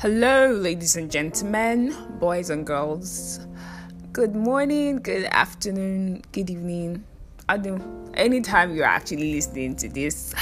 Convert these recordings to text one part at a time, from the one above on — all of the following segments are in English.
Hello, ladies and gentlemen, boys and girls. Good morning, good afternoon, good evening. I don't anytime you're actually listening to this.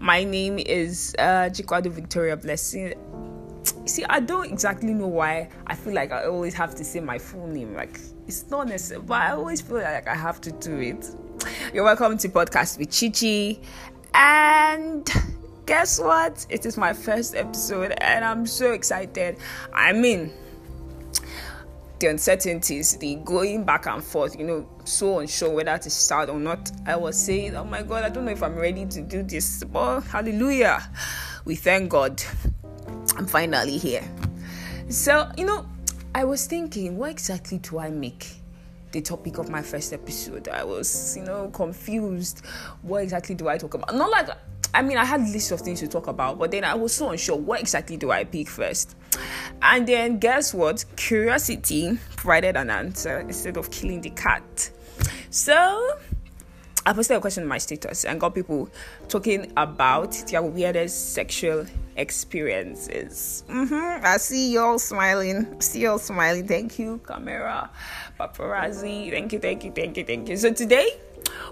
My name is uh Chikwado Victoria Blessing. See, I don't exactly know why I feel like I always have to say my full name. Like it's not necessary, but I always feel like I have to do it. You're welcome to podcast with Chichi and guess what? It is my first episode and I'm so excited. I mean, the uncertainties, the going back and forth, you know, so unsure whether to start or not. I was saying, oh my God, I don't know if I'm ready to do this. But hallelujah, we thank God. I'm finally here. So, you know, I was thinking, what exactly do I make? the topic of my first episode. I was, you know, confused. What exactly do I talk about? Not like I mean, I had a list of things to talk about, but then I was so unsure what exactly do I pick first. And then guess what? Curiosity provided an answer instead of killing the cat. So I posted a question in my status and got people talking about their weirdest sexual experiences. Mm-hmm. I see y'all smiling. See y'all smiling. Thank you, camera, paparazzi. Thank you, thank you, thank you, thank you. So today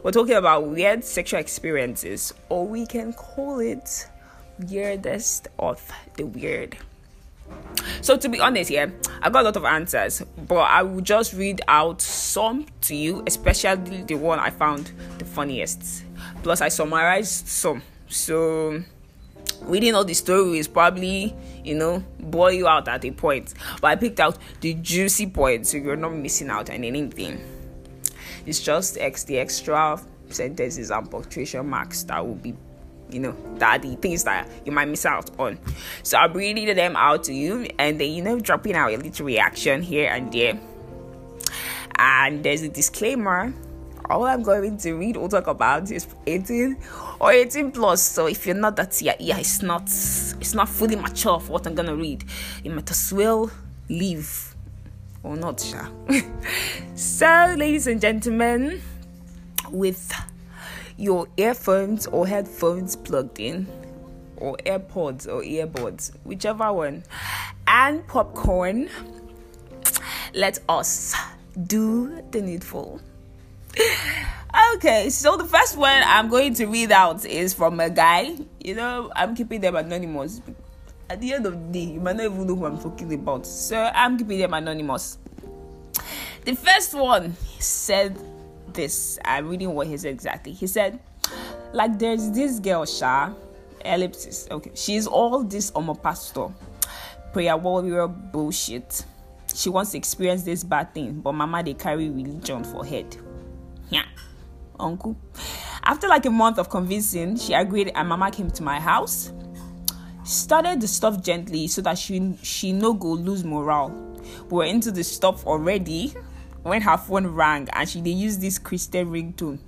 we're talking about weird sexual experiences, or we can call it weirdest of the weird. So to be honest, yeah, I got a lot of answers, but I will just read out some to you, especially the one I found the funniest. Plus, I summarized some. So reading all the stories probably, you know, bore you out at a point. But I picked out the juicy points, so you're not missing out on anything. It's just X the extra sentences and punctuation marks that will be you know that the things that you might miss out on. So i'll be reading them out to you and then you know dropping out a little reaction here and there. And there's a disclaimer. All i'm going to read or talk about is 18 or 18 plus. So if you're not that yeah, yeah it's not it's not fully mature for what i'm gonna read. You might as well leave or not, sure. so, ladies and gentlemen, with your earphones or headphones plugged in, or AirPods or earbuds, whichever one, and popcorn, let us do the needful. Okay, so the first one I'm going to read out is from a guy. You know, I'm keeping them anonymous at the end of the day, you might not even know who I'm talking about. So I'm keeping them anonymous. The first one said this. I'm reading what he said exactly. He said, like there's this girl, Sha, ellipsis. Okay, she's all this on my pastor, prayer warrior bullshit. She wants to experience this bad thing, but mama they carry religion for head. Yeah, uncle. After like a month of convincing, she agreed, and mama came to my house started the stuff gently so that she she no go lose morale. We were into the stuff already when her phone rang and she they use this Christian ringtone.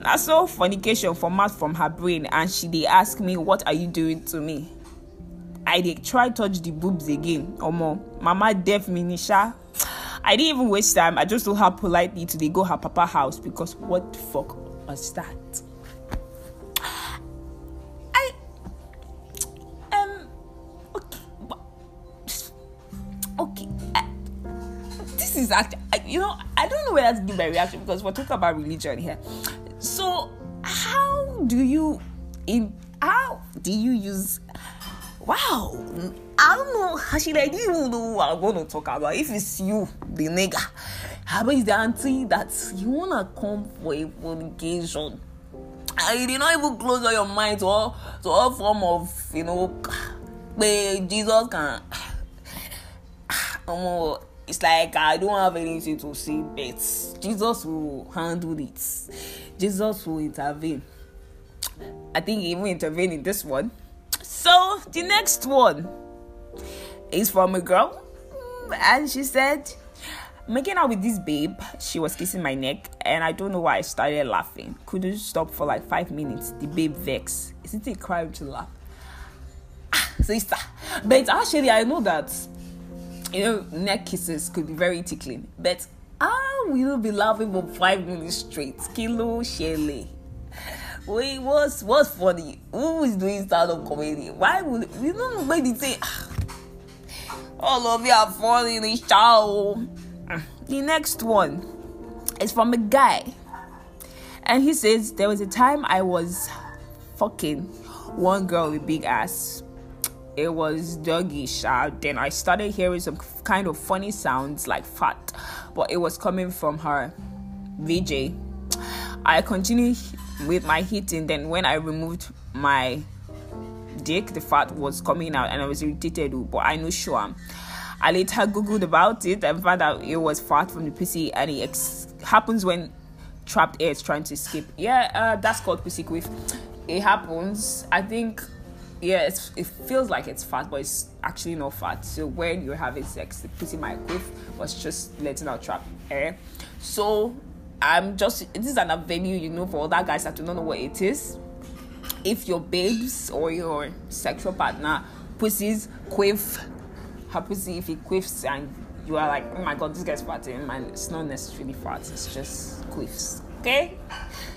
Na so fornication format from her brain and she they ask me what are you doing to me. I they try touch the boobs again. Omo, mama deaf minisha. I didn't even waste time. I just told her politely to they go her papa house because what the fuck was that? Is actually, you know, I don't know where to give my reaction because we're talking about religion here. So, how do you, in how do you use? Wow, I don't know. Actually, I didn't even know what I'm going to talk about. If it's you, the nigga, how about is the auntie that you wanna come for a fornication? And you did not even close your mind to all to all form of you know where Jesus can um, it's like I don't have anything to say, but Jesus will handle it. Jesus will intervene. I think he will intervene in this one. So the next one is from a girl, and she said, "Making out with this babe, she was kissing my neck, and I don't know why I started laughing. Couldn't stop for like five minutes. The babe vex. Isn't it a crime to laugh?" Ah, sister, but actually, I know that you know, neck kisses could be very tickling, but I will be laughing for five minutes straight. Kilo Shelley. Wait, what's what's funny? Who is doing stand-up comedy? Why would you know they say ah, All of you are falling in the shower. The next one is from a guy. And he says, There was a time I was fucking one girl with big ass. It was doggy shout. Then I started hearing some kind of funny sounds like fat, but it was coming from her. VJ. I continued with my hitting. Then when I removed my dick, the fat was coming out, and I was irritated. But I know sure. I later googled about it and found out it was fat from the pussy, and it ex- happens when trapped air is trying to escape. Yeah, uh, that's called pussy quiff. It happens. I think. Yeah, it feels like it's fat, but it's actually not fat. So when you're having sex, the pussy might quiff, was just letting out trapped eh? air. So I'm just this is an avenue, you know, for that guys that do not know what it is. If your babes or your sexual partner pussies quiff, her pussy if it quiffs and you are like, oh my god, this guy's fatting, eh, man, it's not necessarily fat, it's just quiffs. Okay?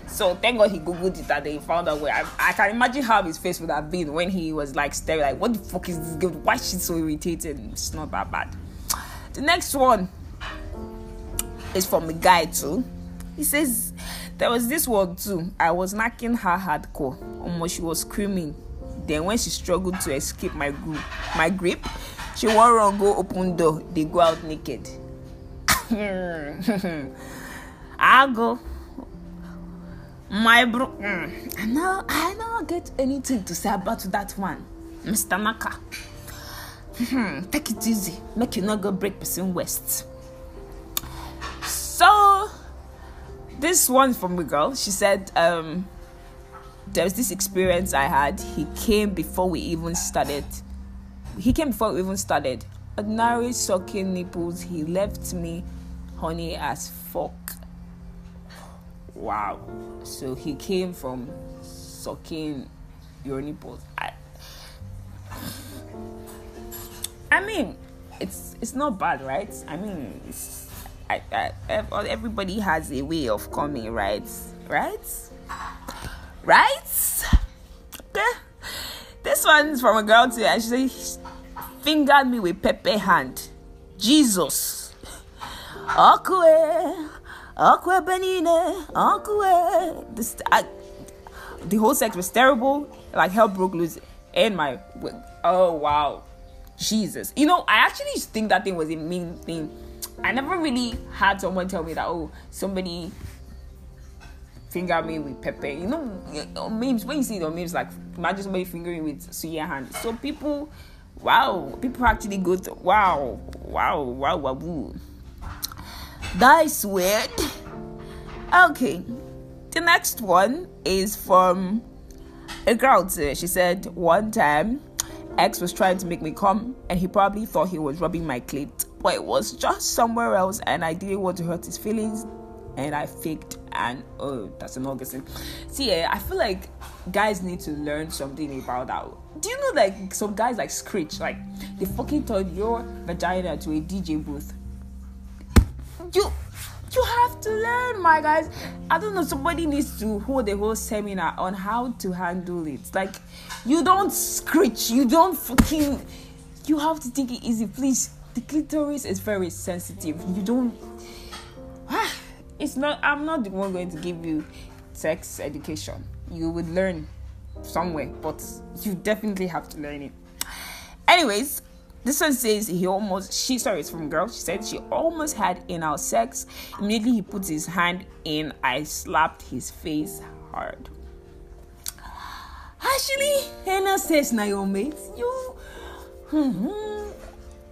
So thank God he googled it day. He found out where I, I, can imagine how his face would have been when he was like staring, like, what the fuck is this girl? Why is she so irritated? It's not that bad. The next one is from a guy too. He says there was this one too. I was knocking her hardcore. Almost she was screaming. Then when she struggled to escape my grip, my grip, she won't run go open door. They go out naked. I'll go. My bro, mm, I know, I don't get anything to say about that one, Mr. Naka. Take it easy, make you not go break person west. So this one from a girl. She said, um, there was this experience I had. He came before we even started. He came before we even started. Ordinary sucking nipples. He left me honey as fuck. Wow. So he came from sucking your nipples. I, I mean, it's it's not bad, right? I mean, I, I, everybody has a way of coming, right? Right? Right? Okay. This one's from a girl too, and she fingered me with Pepe hand. Jesus. Akwe. Akwe Benine. Akwe. This, I, the whole sex was terrible. Like hell broke loose. And my, oh wow. Jesus. You know, I actually think that thing was a mean thing I never really had someone tell me that oh somebody finger me with pepper. You know, memes when you see the memes like imagine somebody fingering with suya hand. So people, wow, people actually go to wow, wow, wow, wow, woo. That's weird. Okay, the next one is from a girl. She said one time, X was trying to make me come, and he probably thought he was rubbing my clit but it was just somewhere else and I didn't want to hurt his feelings and I faked and oh that's an orgasm. See yeah, I feel like guys need to learn something about that. Do you know like some guys like Screech, like they fucking turned your vagina to a DJ booth. You you have to learn, my guys. I don't know, somebody needs to hold a whole seminar on how to handle it. Like you don't screech, you don't fucking you have to take it easy, please the clitoris is very sensitive. You don't. Ah, it's not. I'm not the one going to give you sex education. You would learn somewhere, but you definitely have to learn it. Anyways, this one says he almost. She sorry, it's from girl. She said she almost had anal sex. Immediately he puts his hand in. I slapped his face hard. Actually, Hannah says, Naomi, you. Mm-hmm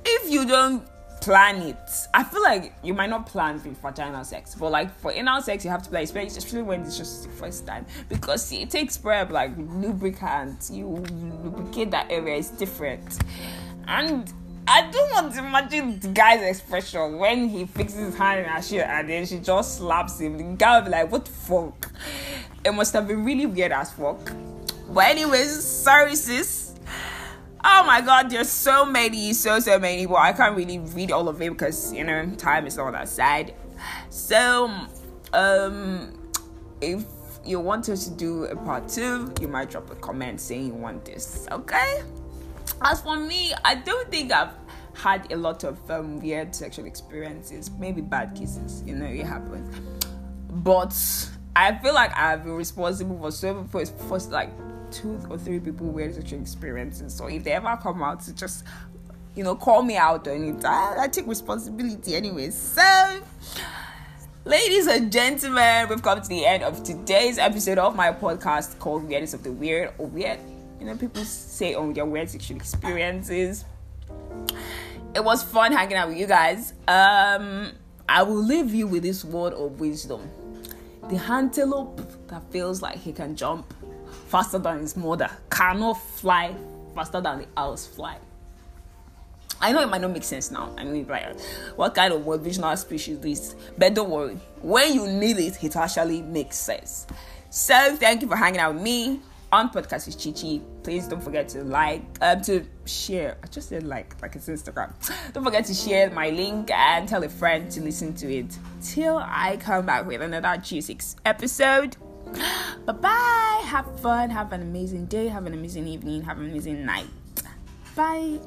if you don't plan it, I feel like you might not plan for vaginal sex, but like for anal sex, you have to plan, especially when it's just the first time, because see, it takes prep, like lubricant, you lubricate that area, it's different, and. I don't want to imagine the guy's expression when he fixes his hand in her shit and then she just slaps him. The guy will be like, What the fuck? It must have been really weird as fuck. But, anyways, sorry, sis oh my god there's so many so so many but i can't really read all of it because you know time is on that side so um if you want us to do a part two you might drop a comment saying you want this okay as for me i don't think i've had a lot of um, weird sexual experiences, maybe bad kisses, you know, it happens. But I feel like I've been responsible for so for, for like two or three people weird sexual experiences. So if they ever come out to just you know call me out on it, I, I take responsibility anyway. So Ladies and gentlemen, we've come to the end of today's episode of my podcast called Weirdness of the Weird or Weird. You know, people say on oh, their weird sexual experiences. It was fun hanging out with you guys. Um, I will leave you with this word of wisdom. The antelope that feels like he can jump faster than his mother cannot fly faster than the owls fly. I know it might not make sense now. I mean, like, what kind of world visionary species this? But don't worry, when you need it, it actually makes sense. So, thank you for hanging out with me on podcast is Chichi. Please don't forget to like, um, to share. I just said like, like it's Instagram. Don't forget to share my link and tell a friend to listen to it. Till I come back with another G6 episode. Bye bye. Have fun. Have an amazing day. Have an amazing evening. Have an amazing night. Bye.